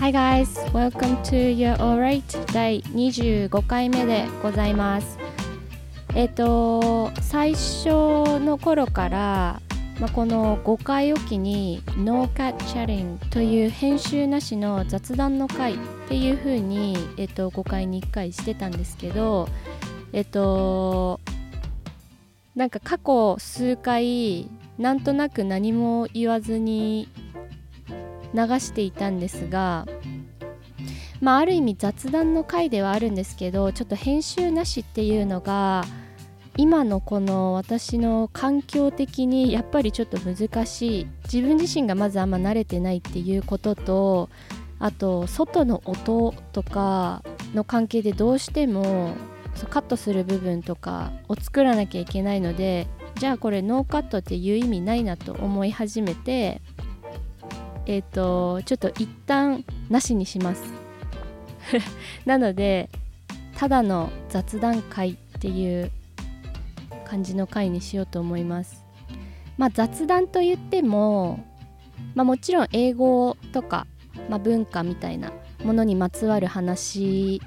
Hi guys, welcome to Your Alright 第25回目でございます。えっ、と最初の頃からまあ、この5回おきに No Cat Chatting という編集なしの雑談の回っていう風に、えっと、5回に1回してたんですけどえっとなんか過去数回なんとなく何も言わずに流していたんですがまあある意味雑談の回ではあるんですけどちょっと編集なしっていうのが今のこの私の環境的にやっぱりちょっと難しい。自分自身がまずあんま慣れてないっていうこととあと外の音とかの関係でどうしてもカットする部分とかを作らなきゃいけないのでじゃあこれノーカットっていう意味ないなと思い始めてえっ、ー、とちょっと一旦なしにします。なのでただの雑談会っていう感じの回にしようと思います。まあ雑談といってもまあもちろん英語とか、まあ、文化みたいなものにまつわる話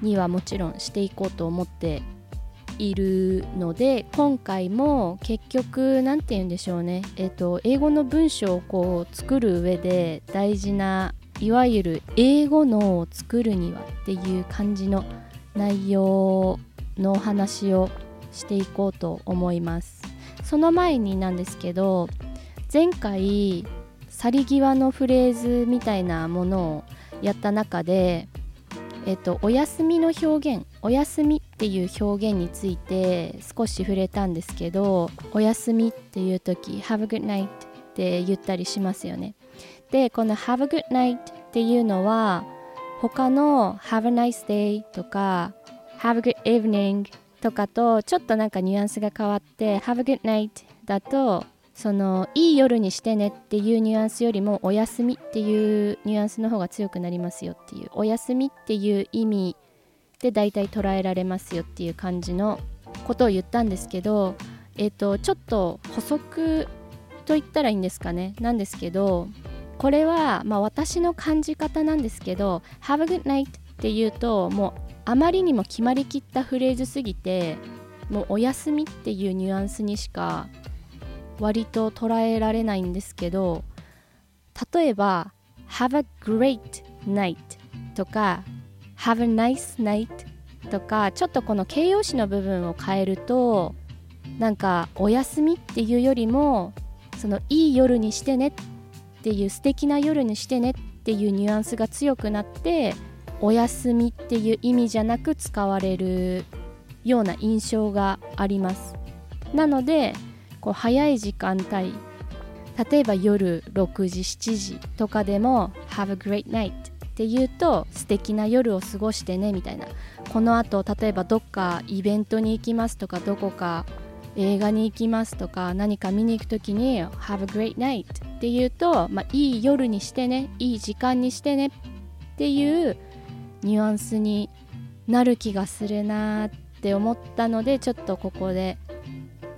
にはもちろんしていこうと思っているので今回も結局何て言うんでしょうね、えーと、英語の文章をこう作る上で大事ないわゆる英語脳を作るにはっていう感じの内容のお話をしていこうと思います。その前になんですけど前回去り際のフレーズみたいなものをやった中でえっと、お休みの表現お休みっていう表現について少し触れたんですけどお休みっていう時 Have a good night って言ったりしますよね。でこの Have a good night っていうのは他の Have a nice day とか Have a good evening とかとちょっとなんかニュアンスが変わって Have a good night だとそのいい夜にしてねっていうニュアンスよりもお休みっていうニュアンスの方が強くなりますよっていうお休みっていう意味で大体捉えられますよっていう感じのことを言ったんですけどえ、ー、とちょっと補足と言ったらいいんですかね。なんですけどこれはまあ私の感じ方なんですけど Have a good night っていうともうあまりにも決まりきったフレーズすぎてもうお休みっていうニュアンスにしか割と捉えられないんですけど例えば Have a great night とか Have a nice night とかちょっとこの形容詞の部分を変えるとなんかお休みっていうよりもそのいい夜にしてねっていう素敵な夜にしてねっていうニュアンスが強くなってお休みっていう意味じゃなく使われるような印象があります。なのでこう早い時間帯例えば夜6時7時とかでも「Have a great night」って言うと素敵な夜を過ごしてねみたいな。このあと例えばどっかイベントに行きますとかどこか映画に行きますとか何か見に行く時に「Have a great night」って言うと、まあ、いい夜にしてねいい時間にしてねっていうニュアンスになる気がするなって思ったのでちょっとここで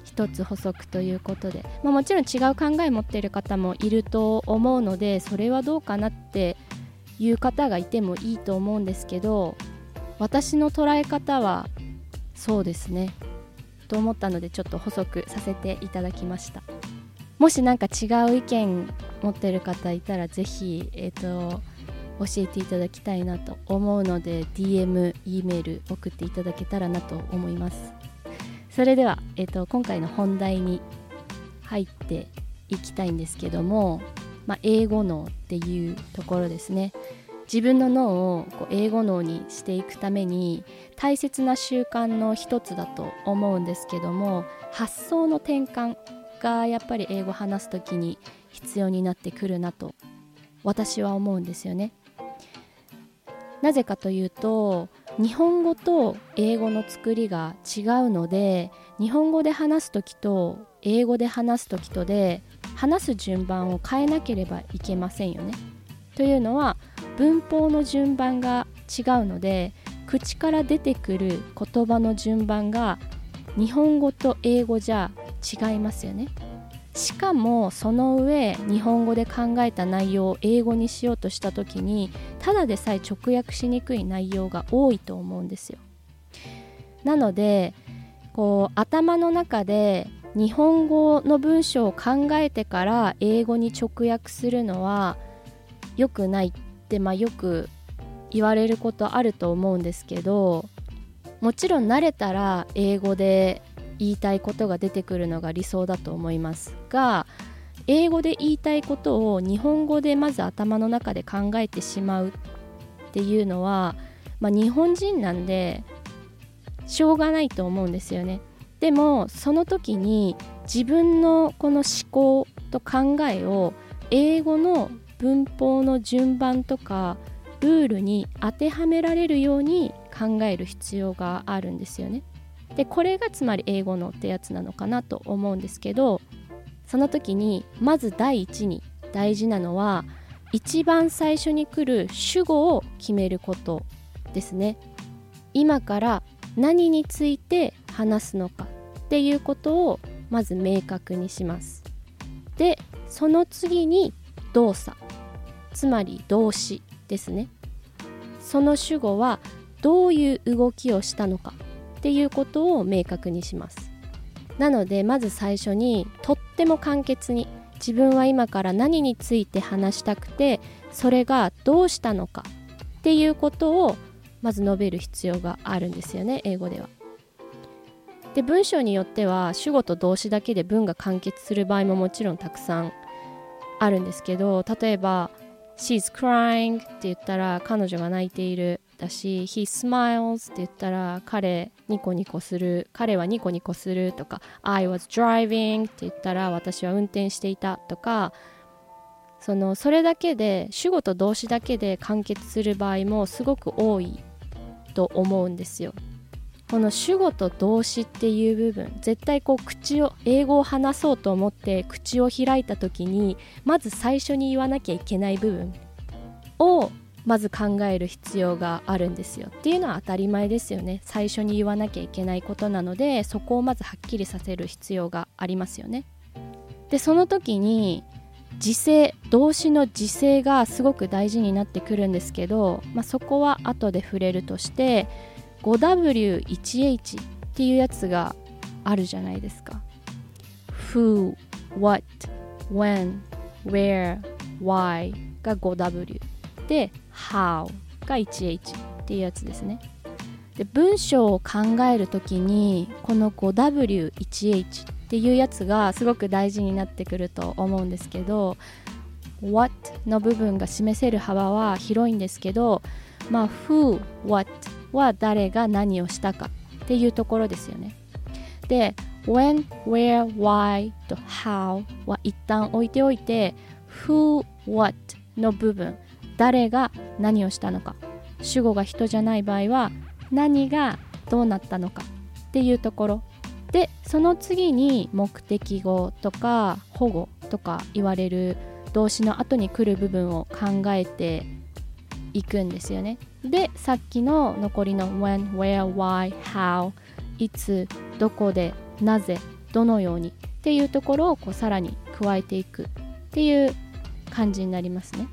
一つ補足ということで、まあ、もちろん違う考え持っている方もいると思うのでそれはどうかなっていう方がいてもいいと思うんですけど私の捉え方はそうですね。と思ったのでちょっと補足させていただきました。もし何か違う意見持ってる方いたら是非えっ、ー、と教えていただきたいなと思うので DM、E メール送っていただけたらなと思います。それでは、えーと、今回の本題に入っていきたいんですけども、まあ、英語脳っていうところですね自分の脳をこう英語脳にしていくために大切な習慣の一つだと思うんですけども発想の転換がやっぱり英語話す時に必要になってくるなと私は思うんですよね。なぜかというと日本語と英語の作りが違うので日本語で話す時と英語で話す時とで話す順番を変えなければいけませんよね。というのは文法の順番が違うので口から出てくる言葉の順番が日本語と英語じゃ違いますよね。しかもその上日本語で考えた内容を英語にしようとした時にただでさえ直訳しにくい内容が多いと思うんですよ。なのでこう頭の中で日本語の文章を考えてから英語に直訳するのは良くないって、まあ、よく言われることあると思うんですけどもちろん慣れたら英語で言いたいことが出てくるのが理想だと思いますが英語で言いたいことを日本語でまず頭の中で考えてしまうっていうのは、まあ、日本人なんでしょうがないと思うんですよね。でもその時に自分のこの思考と考えを英語の文法の順番とかルールに当てはめられるように考える必要があるんですよね。でこれがつまり英語のってやつなのかなと思うんですけどその時にまず第一に大事なのは一番最初に来る主語を決めることですね。今から何について話すのかっていうことをまず明確にします。でその次に動作つまり動詞ですね。その主語はどういう動きをしたのかっていうことを明確にしますなのでまず最初にとっても簡潔に自分は今から何について話したくてそれがどうしたのかっていうことをまず述べる必要があるんですよね英語では。で文章によっては主語と動詞だけで文が完結する場合ももちろんたくさんあるんですけど例えば「She's crying」って言ったら彼女が泣いているだし「He smiles」って言ったら彼ニコニコする彼はニコニコするとか「I was driving」って言ったら私は運転していたとかそのそれだけで主語と動詞だけで完結する場合もすごく多いと思うんですよ。この主語と動詞っていう部分絶対こう口を英語を話そうと思って口を開いた時にまず最初に言わなきゃいけない部分をまず考える必要があるんですよ。っていうのは当たり前ですよね。最初に言わなきゃいけないことなのでそこをまずはっきりさせる必要がありますよね。でその時に時制動詞の時制がすごく大事になってくるんですけど、まあ、そこは後で触れるとして 5W1H っていうやつがあるじゃないですか。Who, What, When, Where, Why が 5W で how が 1h っていうやつですね。で文章を考える時にこの 5w1h っていうやつがすごく大事になってくると思うんですけど what の部分が示せる幅は広いんですけどまあ who, what は誰が何をしたかっていうところですよね。で when, where, why と how は一旦置いておいて who, what の部分誰が何をしたのか。主語が人じゃない場合は何がどうなったのかっていうところ。でその次に目的語とか保護とか言われる動詞の後に来る部分を考えていくんですよね。でさっきの残りの when, where, why, how いつどこでなぜどのようにっていうところをこうさらに加えていくっていう感じになりますね。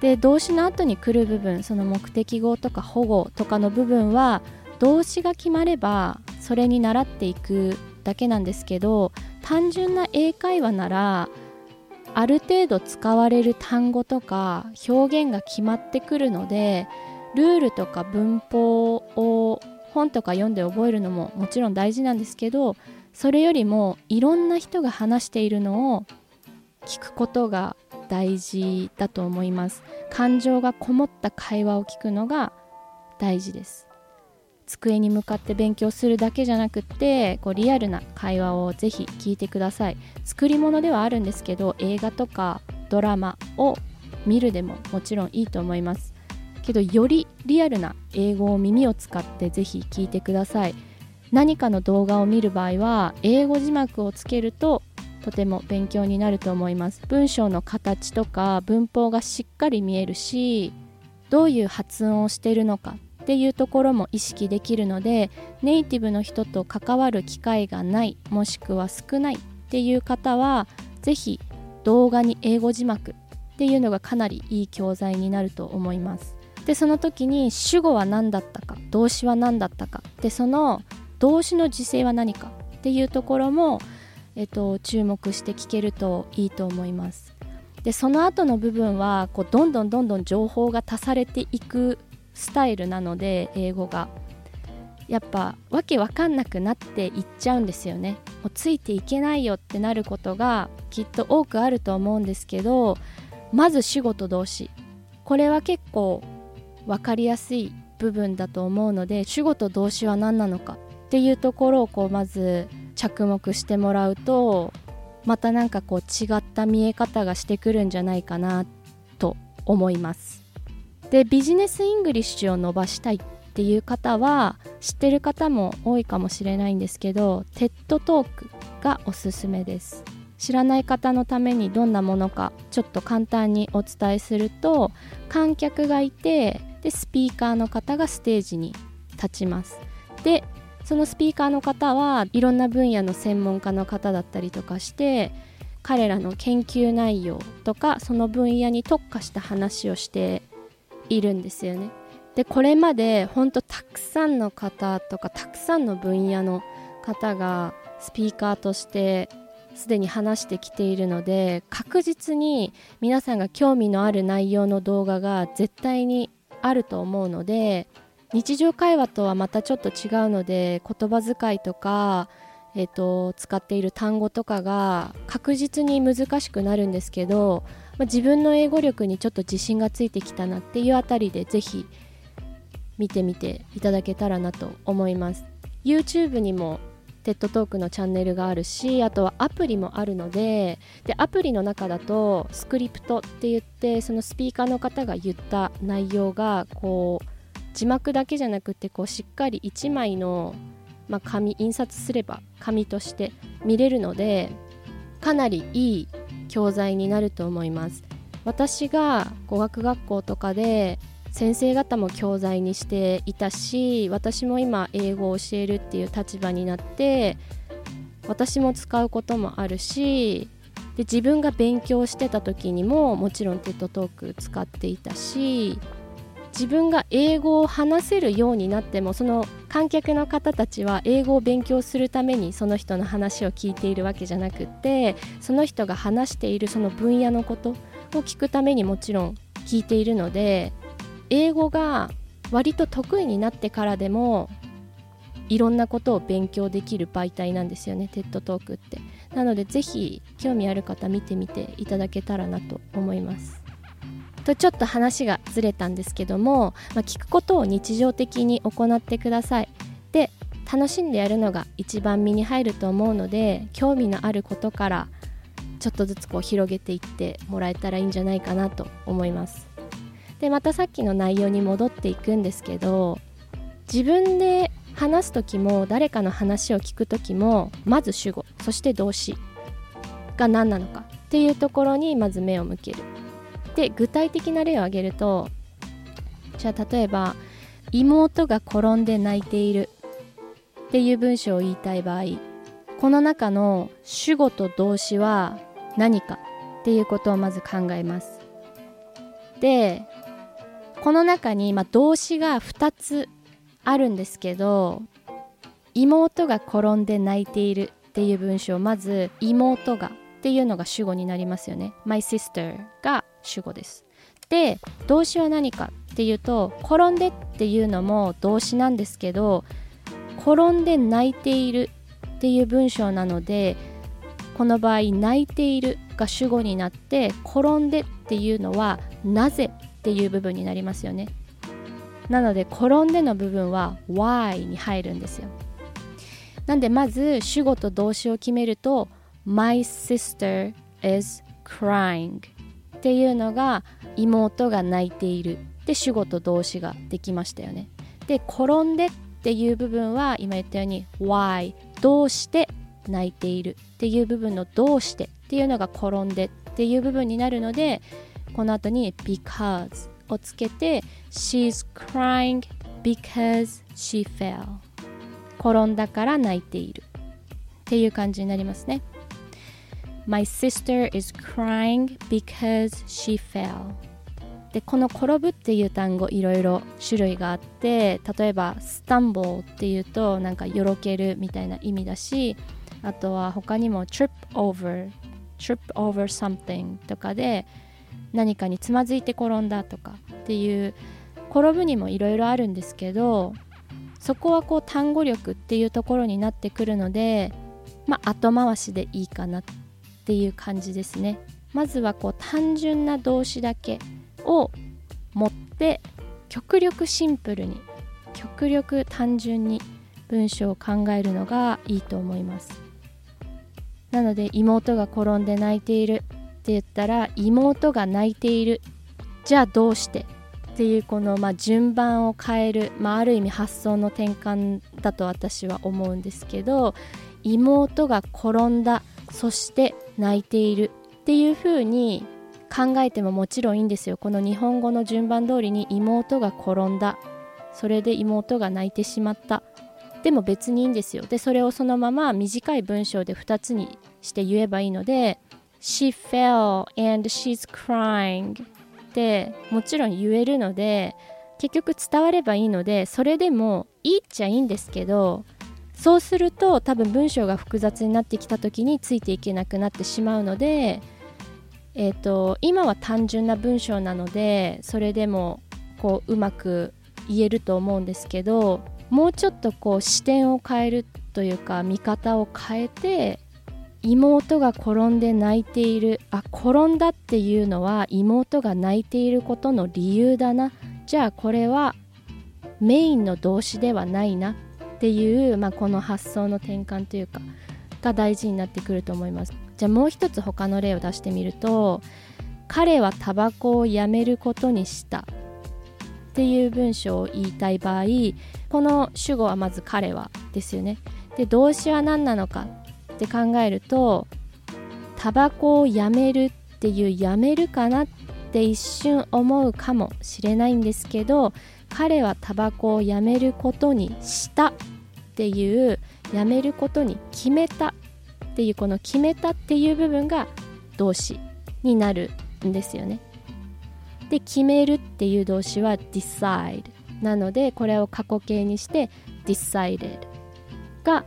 で動詞の後に来る部分その目的語とか保護とかの部分は動詞が決まればそれに習っていくだけなんですけど単純な英会話ならある程度使われる単語とか表現が決まってくるのでルールとか文法を本とか読んで覚えるのももちろん大事なんですけどそれよりもいろんな人が話しているのを聞くことが大事だと思います。感情がこもった会話を聞くのが大事です。机に向かって勉強するだけじゃなくってこうリアルな会話をぜひ聞いてください。作り物ではあるんですけど映画とかドラマを見るでももちろんいいと思います。けどよりリアルな英語を耳を使ってぜひ聞いてください。何かの動画を見る場合は英語字幕をつけるととても勉強になると思います。文章の形とか文法がしっかり見えるしどういう発音をしているのかっていうところも意識できるのでネイティブの人と関わる機会がないもしくは少ないっっていう方は是非動画に英語字幕っていうのがかなりいい教材になると思います。でその時に主語は何だったか動詞は何だったか。でその動詞の時制は何か。っていうところも、えっと、注目して聞けるといいと思います。でその後の部分はこうどんどんどんどん情報が足されていくスタイルなので英語が。やっぱわけわかんなくなっていっちゃうんですよね。もうついていけないよってなることがきっと多くあると思うんですけどまず主語と動詞。これは結構分かりやすい部分だと思うので主語と動詞は何なのかっていうところをこうまず着目してもらうとまたなんかこう違った見え方がしてくるんじゃないかなと思います。で Business English を伸ばしたいっていう方は知ってる方も多いかもしれないんですけど TED トークがおすすめです。知らない方のためにどんなものかちょっと簡単にお伝えすると観客がいてでスピーカーの方がステージに立ちますでそのスピーカーの方はいろんな分野の専門家の方だったりとかして彼らの研究内容とかその分野に特化した話をしているんですよね。でこれまでほんとたくさんの方とかたくさんの分野の方がスピーカーとしてすでに話してきているので確実に皆さんが興味のある内容の動画が絶対にあると思うので日常会話とはまたちょっと違うので言葉遣いとか、えーと、使っている単語とかが確実に難しくなるんですけど、まあ、自分の英語力にちょっと自信がついてきたなっていうあたりでぜひ見てみていただけたらなと思います。YouTube にも TED トークのチャンネルがあるしあとはアプリもあるのででアプリの中だとスクリプトって言ってそのスピーカーの方が言った内容がこう字幕だけじゃなくてこうしっかり1枚の、まあ、紙印刷すれば紙として見れるのでかなりいい教材になると思います。私が語学学校とかで先生方も教材にしていたし私も今英語を教えるっていう立場になって私も使うこともあるしで自分が勉強してた時にももちろん TED トーク使っていたし自分が英語を話せるようになってもその観客の方たちは英語を勉強するためにその人の話を聞いているわけじゃなくてその人が話しているその分野のことを聞くためにもちろん聞いているので英語が割と得意になってからでもいろんなことを勉強できる媒体なんですよね TED トークって。なのでぜひ興味ある方見てみていただけたらなと思います。とちょっと話がずれたんですけども、まあ、聞くことを日常的に行ってください。で楽しんでやるのが一番身に入ると思うので興味のあることからちょっとずつこう広げていってもらえたらいいんじゃないかなと思います。でまたさっきの内容に戻っていくんですけど自分で話す時も誰かの話を聞く時もまず主語そして動詞が何なのかっていうところにまず目を向ける。で具体的な例を挙げるとじゃあ例えば妹が転んで泣いているっていう文章を言いたい場合この中の主語と動詞は何かっていうことをまず考えます。でこの中に、まあ、動詞が2つあるんですけど妹が転んで泣いているっていう文章まず妹がっていうのが主語になりますよね My sister が主語です。で動詞は何かっていうと転んでっていうのも動詞なんですけど転んで泣いているっていう文章なのでこの場合泣いているが主語になって転んでっていうのはなぜっていう部分になりますよね。なので転んでの部分は why に入るんですよ。なんでまず主語と動詞を決めると My sister is crying っていうのが妹が泣いている。で主語と動詞ができましたよね。で転んでっていう部分は今言ったように why どうして泣いているっていう部分のどうしてっていうのが転んでっていう部分になるのでこの後に because をつけて she's crying because she fell 転んだから泣いているっていう感じになりますね My sister is crying because she fell でこの転ぶっていう単語いろいろ種類があって例えば stumble っていうとなんかよろけるみたいな意味だしあとは他にも trip over trip over something とかで何かにつまずいて転んだとかっていう転ぶにもいろいろあるんですけどそこはこう単語力っていうところになってくるのでまあ後回しでいいかなっていう感じですね。まずはこう単純な動詞だけを持って極力シンプルに極力単純に文章を考えるのがいいと思います。なので妹が転んで泣いている。って言ったら妹が泣いている。じゃあどうして？っていうこのまあ順番を変える、まあ、ある意味発想の転換だと私は思うんですけど妹が転んだそして泣いているっていう風に考えてももちろんいいんですよ。この日本語の順番通りに妹が転んだ。それで妹が泣いてしまった。でも別にいいんですよ。でそれをそのまま短い文章で2つにして言えばいいので She fell and she's crying. ってもちろん言えるので結局伝わればいいのでそれでもいいっちゃいいんですけどそうすると多分文章が複雑になってきた時についていけなくなってしまうので、えーと、今は単純な文章なのでそれでもこううまく言えると思うんですけどもうちょっとこう視点を変えるというか見方を変えて妹が転んで泣いている。あ転んだっていうのは妹が泣いていることの理由だな。じゃあこれはメインの動詞ではないな。っていう、まあ、この発想の転換というかが大事になってくると思います。じゃあもう一つ他の例を出してみると彼はタバコをやめることにした。っていう文章を言いたい場合この主語はまず彼はですよね。で動詞は何なのか。って考えるとタバコをやめるっていうやめるかなって一瞬思うかもしれないんですけど彼はタバコをやめることにしたっていうやめることに決めたっていうこの決めたっていう部分が動詞になるんですよね。で決めるっていう動詞は decide なのでこれを過去形にして decided が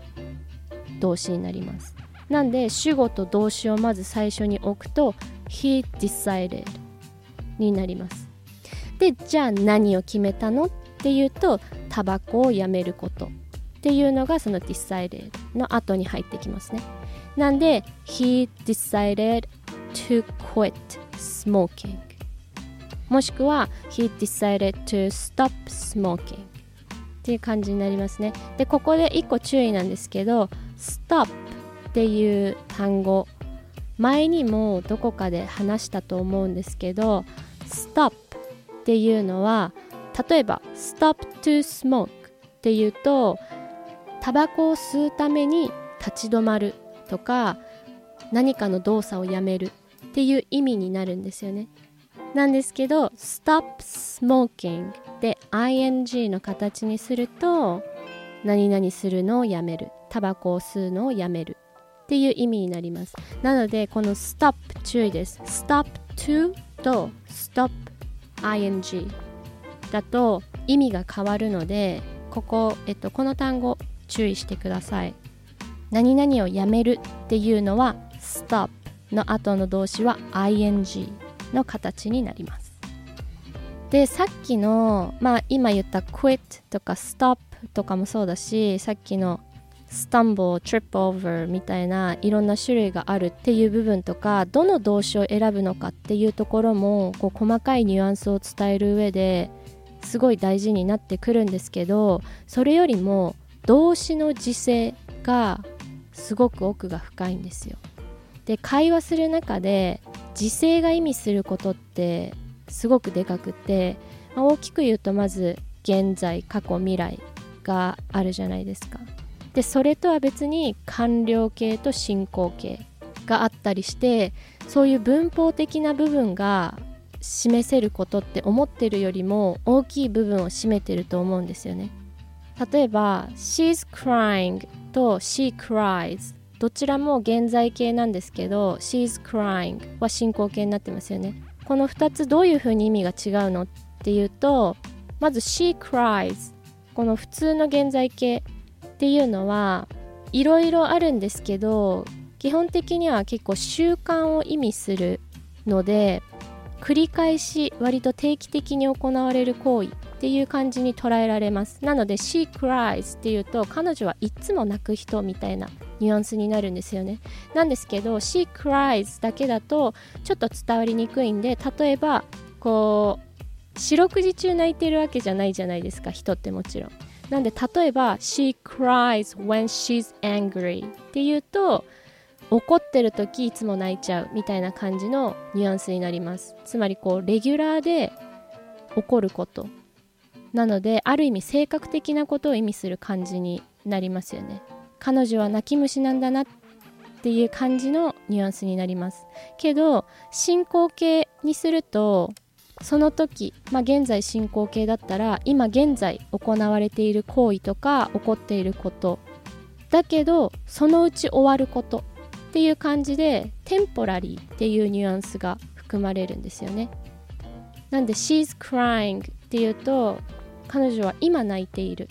動詞になります。なんで主語と動詞をまず最初に置くと he decided になります。でじゃあ何を決めたのっていうとタバコをやめること。っていうのがその decided の後に入ってきますね。なんで he decided to quit smoking もしくは he decided to stop smoking っていう感じになりますね。でここで1個注意なんですけど stop っていう単語。前にもどこかで話したと思うんですけど stop っていうのは例えば stop to smoke っていうとタバコを吸うために立ち止まるとか何かの動作をやめるっていう意味になるんですよね。なんですけど stop smoking で ing の形にすると何々するのをやめるタバコを吸うのをやめるっていう意味になります。なのでこの stop 注意です。stop to と stop ing だと意味が変わるのでここ、えっと、この単語注意してください。何々をやめるっていうのは stop の後の動詞は ing の形になります。でさっきのまあ今言った quit とか stop とかもそうだしさっきの stumble, trip over みたいないろんな種類があるっていう部分とかどの動詞を選ぶのかっていうところもこう細かいニュアンスを伝える上ですごい大事になってくるんですけどそれよりも動詞の時制がすごく奥が深いんですよ。で会話する中で時制が意味することってすごくでかくて、まあ、大きく言うとまず現在過去未来があるじゃないですか。でそれとは別に完了形と進行形があったりしてそういう文法的な部分が示せることって思ってるよりも大きい部分を占めてると思うんですよね。例えば she's crying と she cries どちらも現在形なんですけど She's crying は進行形になってますよね。この2つどういうふうに意味が違うのっていうとまず She cries この普通の現在形っていうのはいろいろあるんですけど基本的には結構習慣を意味するので繰り返し割と定期的に行われる行為っていう感じに捉えられます。なので She cries っていうと彼女はいつも泣く人みたいなニュアンスになるんですよね。なんですけど She cries だけだとちょっと伝わりにくいんで例えばこう四六時中泣いてるわけじゃないじゃないですか人ってもちろん。なんで例えば She cries when she's angry っていうと怒ってる時いつも泣いちゃうみたいな感じのニュアンスになります。つまりこうレギュラーで怒ること。なのである意味性格的なことを意味する感じになりますよね。彼女は泣き虫なんだなっていう感じのニュアンスになります。けど進行形にするとその時、まあ、現在進行形だったら今現在行われている行為とか起こっていること。だけどそのうち終わること。っていう感じでテンポラリーっていうニュアンスが含まれるんですよね。なんで She's crying っていうと彼女は今泣いている。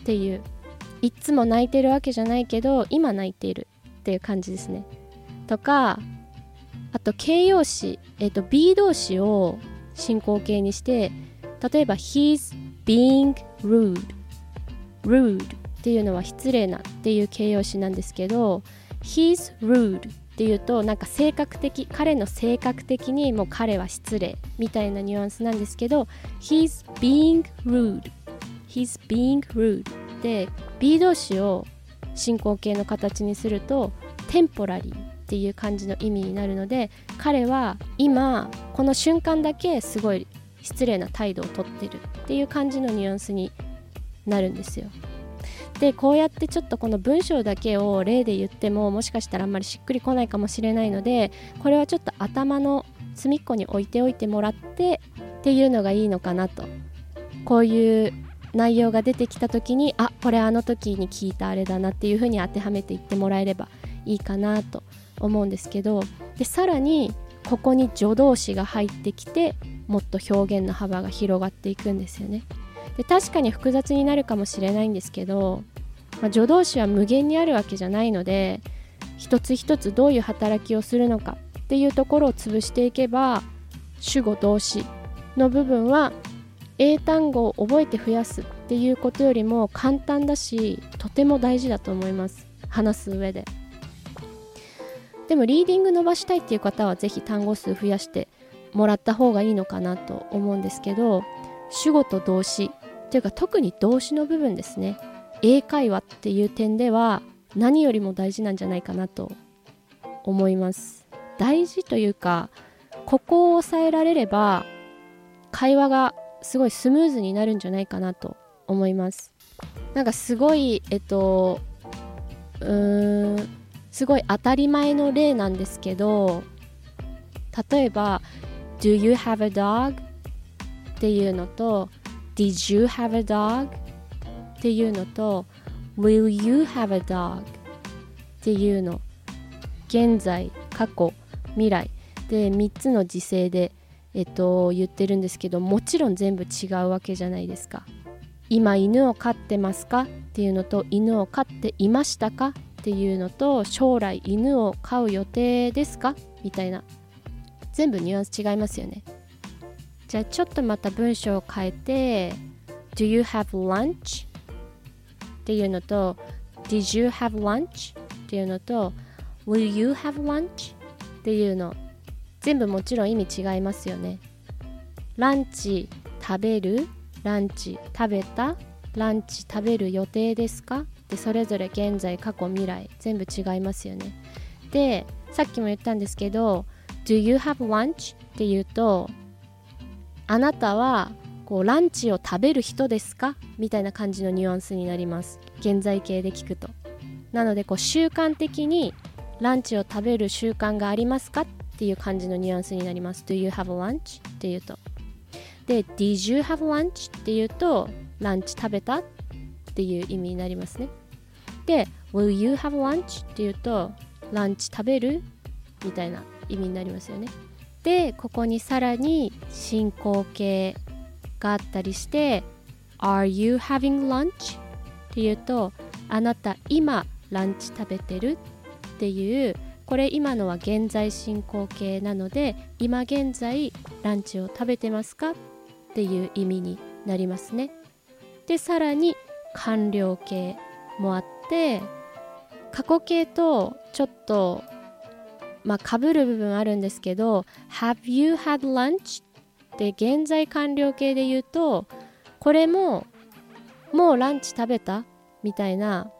っていう。いつも泣いてるわけじゃないけど今泣いているっていう感じですね。とかあと形容詞、えーと、B 動詞を進行形にして例えば He's being rude. Rude っていうのは失礼なっていう形容詞なんですけど He's rude っていうとなんか性格的彼の性格的にもう彼は失礼みたいなニュアンスなんですけど He's being rude. He's being rude で B 動詞を進行形の形にするとテンポラリーっていう感じの意味になるので彼は今この瞬間だけすごい失礼な態度をとってるっていう感じのニュアンスになるんですよ。でこうやってちょっとこの文章だけを例で言ってももしかしたらあんまりしっくりこないかもしれないのでこれはちょっと頭の隅っこに置いておいてもらってっていうのがいいのかなとこういう内容が出てきた時にあこれあの時に聞いたあれだなっていうふうに当てはめていってもらえればいいかなと思うんですけどでさらにここに助動詞が入ってきてもっと表現の幅が広がっていくんですよね。で確かに複雑になるかもしれないんですけど、まあ、助動詞は無限にあるわけじゃないので一つ一つどういう働きをするのかっていうところを潰していけば主語動詞の部分は英単語を覚えて増やすっていうことよりも簡単だしとても大事だと思います話す上ででもリーディング伸ばしたいっていう方は是非単語数増やしてもらった方がいいのかなと思うんですけど主語と動詞というか特に動詞の部分ですね。英会話っていう点では何よりも大事なんじゃないかなと思います。大事というかここを抑えられれば会話がすごいスムーズになるんじゃないかなと思います。なんかすごいえっとうーんすごい当たり前の例なんですけど例えば「Do you have a dog?」っていうのと「Did you have a dog?」っていうのと「Will you have a dog?」っていうの現在過去未来で3つの時勢でえっと、言ってるんですけどもちろん全部違うわけじゃないですか今犬を飼ってますか？っていうのと犬を飼っていましたか？っていうのと将来犬を飼う予定ですか？みたいな。全部ニュアンス違いますよね。じゃあちょっとまた文章を変えて Do you have lunch? っていうのと Did you have lunch? っていうのと Will you have lunch? っていうの。全部もちろん意味違いますよね。ランチ食べる？ランチ食べた？ランチ食べる予定ですか？でそれぞれ現在過去未来全部違いますよねでさっきも言ったんですけど Do you have lunch? って言うとあなたはこうランチを食べる人ですか？みたいな感じのニュアンスになります現在形で聞くとなのでこう習慣的にランチを食べる習慣がありますか？っていう感じのニュアンスになります。Do you have lunch? っていうと。で、Did you have lunch? っていうと、ランチ食べた？っていう意味になりますね。で、Will you have lunch? って言うとランチ食べる？みたいな意味になりますよね。でここにさらに進行形があったりして Are you having lunch? って言うとあなた今ランチ食べてる？っていうこれ今のは現在進行形なので今現在ランチを食べてますか？っていう意味になりますね。でさらに完了形もあって過去形とちょっとまあかぶる部分あるんですけど Have you had lunch? って現在完了形で言うとこれももうランチ食べた？みたいな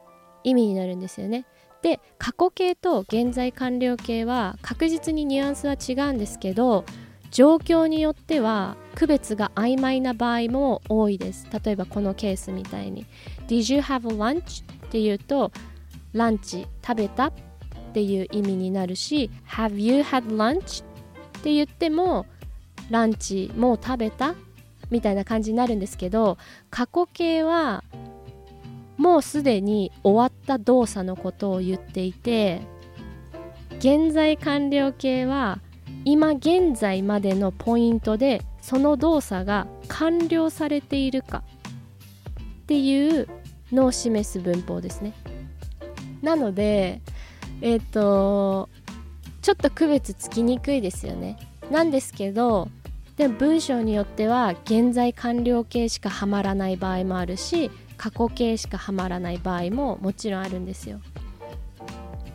意味になるんですよねで過去形と現在完了形は確実にニュアンスは違うんですけど状況によっては区別が曖昧な場合も多いです例えばこのケースみたいに Did you have lunch? っていうとランチ食べたっていう意味になるし Have you had lunch? って言ってもランチもう食べたみたいな感じになるんですけど過去形はもうすでに終わった動作のことを言っていて現在完了形は今現在までのポイントでその動作が完了されているかっていうのを示す文法ですね。なのでえっ、ー、とちょっと区別つきにくいですよね。なんですけどでも文章によっては現在完了形しかはまらない場合もあるし過去形しかはまらない場合ももちろんあるんですよ。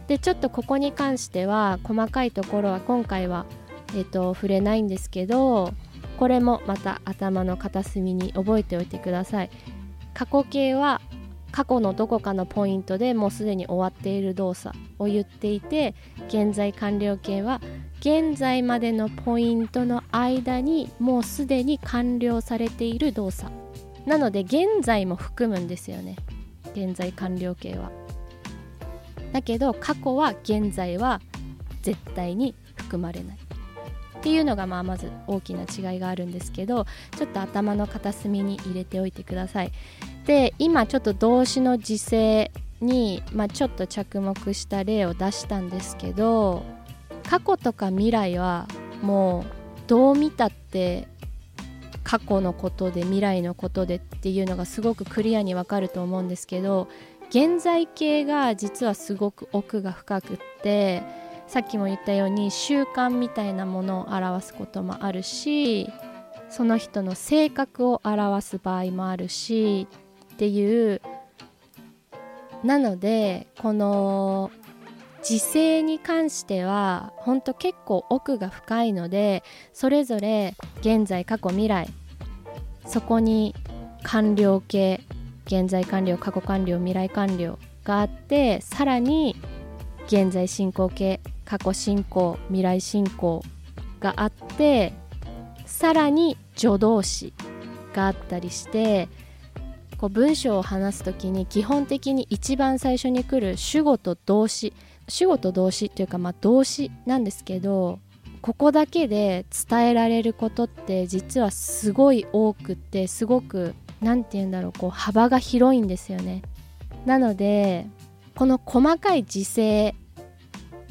でちょっとここに関しては細かいところは今回は、えーと、触れないんですけどこれもまた頭の片隅に覚えておいてください。過去形は過去のどこかのポイントでもうすでに終わっている動作を言っていて現在完了形は現在までのポイントの間にもうすでに完了されている動作。なので現在も含むんですよね。現在完了形は。だけど過去は現在は絶対に含まれない。っていうのがまあまず大きな違いがあるんですけどちょっと頭の片隅に入れておいてください。で今ちょっと動詞の時制に、まあ、ちょっと着目した例を出したんですけど過去とか未来はもうどう見たって過去のことで未来のことでっていうのがすごくクリアにわかると思うんですけど現在形が実はすごく奥が深くってさっきも言ったように習慣みたいなものを表すこともあるしその人の性格を表す場合もあるしっていう。なのでこの時勢に関しては本当結構奥が深いのでそれぞれ現在過去未来そこに完了形現在完了過去完了未来完了があってさらに現在進行形過去進行未来進行があってさらに助動詞があったりしてこう文章を話す時に基本的に一番最初に来る主語と動詞主語と動詞っていうかまあ動詞なんですけどここだけで伝えられることって実はすごい多くってすごく何て言うんだろうこう幅が広いんですよね。なのでこの細かい時制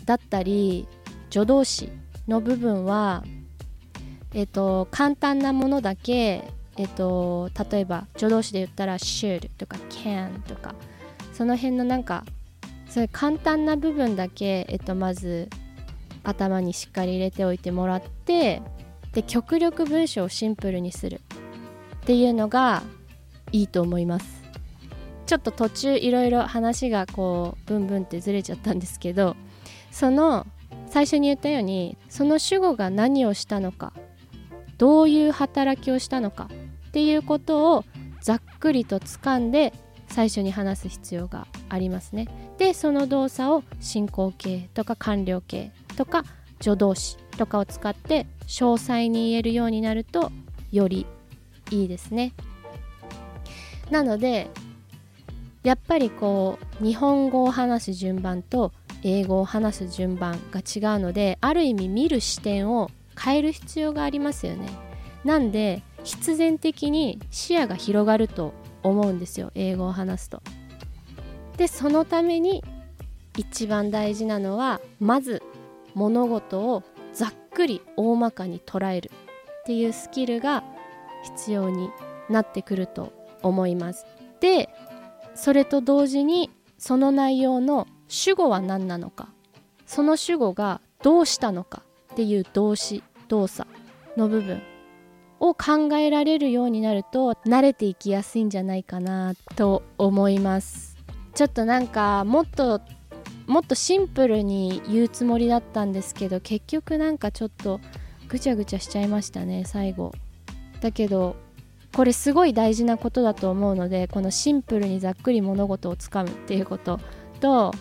だったり助動詞の部分は、えっと、簡単なものだけえっと、例えば助動詞で言ったら should とか can とか。その辺のなんかそういう簡単な部分だけ、えっと、まず頭にしっかり入れておいてもらってで極力文章をシンプルにする。っていうのがいいと思います。ちょっと途中いろいろ話がこうブンブンってずれちゃったんですけどその最初に言ったようにその主語が何をしたのかどういう働きをしたのかっていうことをざっくりと掴んで最初に話す必要がありますね。でその動作を進行形とか完了形とか助動詞とかを使って詳細に言えるようになるとよりいいですね。なのでやっぱりこう日本語を話す順番と英語を話す順番が違うのである意味見る視点を変える必要がありますよね。なんで必然的に視野が広がると思うんですよ英語を話すと。でそのために一番大事なのはまず物事をざっくり大まかに捉えるっていうスキルが必要になってくると思います。でそれと同時にその内容の主語は何なのかその主語がどうしたのかっていう動詞動作の部分を考えられるようになると慣れていきやすいんじゃないかなと思います。ちょっとなんかもっともっとシンプルに言うつもりだったんですけど結局なんかちょっとぐちゃぐちゃしちゃいましたね最後。だけどこれすごい大事なことだと思うのでこのシンプルにざっくり物事をつかむっていうこと。と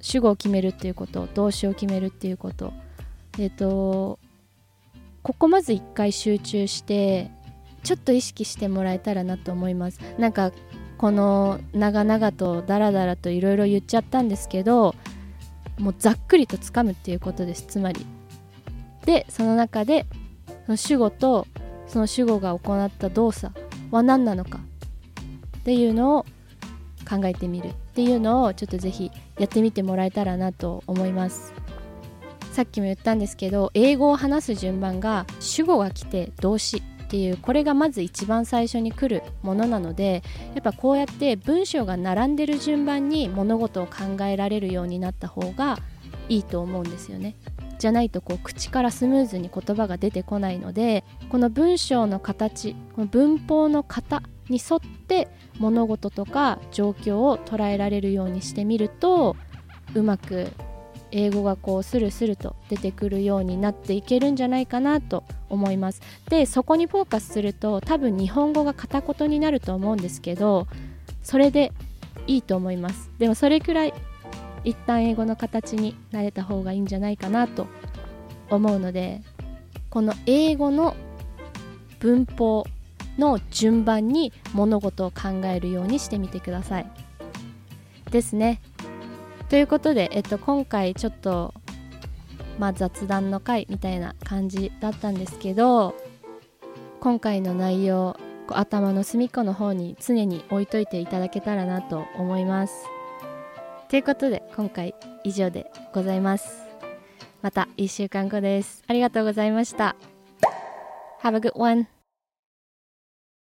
主語を決めるっていうこと動詞を決めるっていうこと。えっ、とここまず一回集中してちょっと意識してもらえたらなと思います。なんかこの長々とダラダラといろいろ言っちゃったんですけどもうざっくりとつかむっていうことですつまり。でその中でその主語とその主語が行った動作は何なのかっていうのを考えてみるっていうのをちょっとぜひやってみてもらえたらなと思います。さっきも言ったんですけど英語を話す順番が主語が来て動詞っていうこれがまず一番最初に来るものなのでやっぱこうやって文章が並んでる順番に物事を考えられるようになった方がいいと思うんですよね。じゃないとこう口からスムーズに言葉が出てこないのでこの文章の形この文法の型に沿って物事とか状況を捉えられるようにしてみるとうまく英語がこうスルスルと出てくるようになっていけるんじゃないかなと思います。でそこにフォーカスすると多分日本語が片言になると思うんですけどそれでいいと思います。でもそれくらい一旦英語の形になれた方がいいんじゃないかなと思うのでこの英語の文法の順番に物事を考えるようにしてみてください。ですね。ということで、えっと、今回ちょっと、まあ、雑談の回みたいな感じだったんですけど今回の内容頭の隅っこの方に常に置いといていただけたらなと思います。ということで今回以上でございます。また1週間後です。ありがとうございました。Have a good one!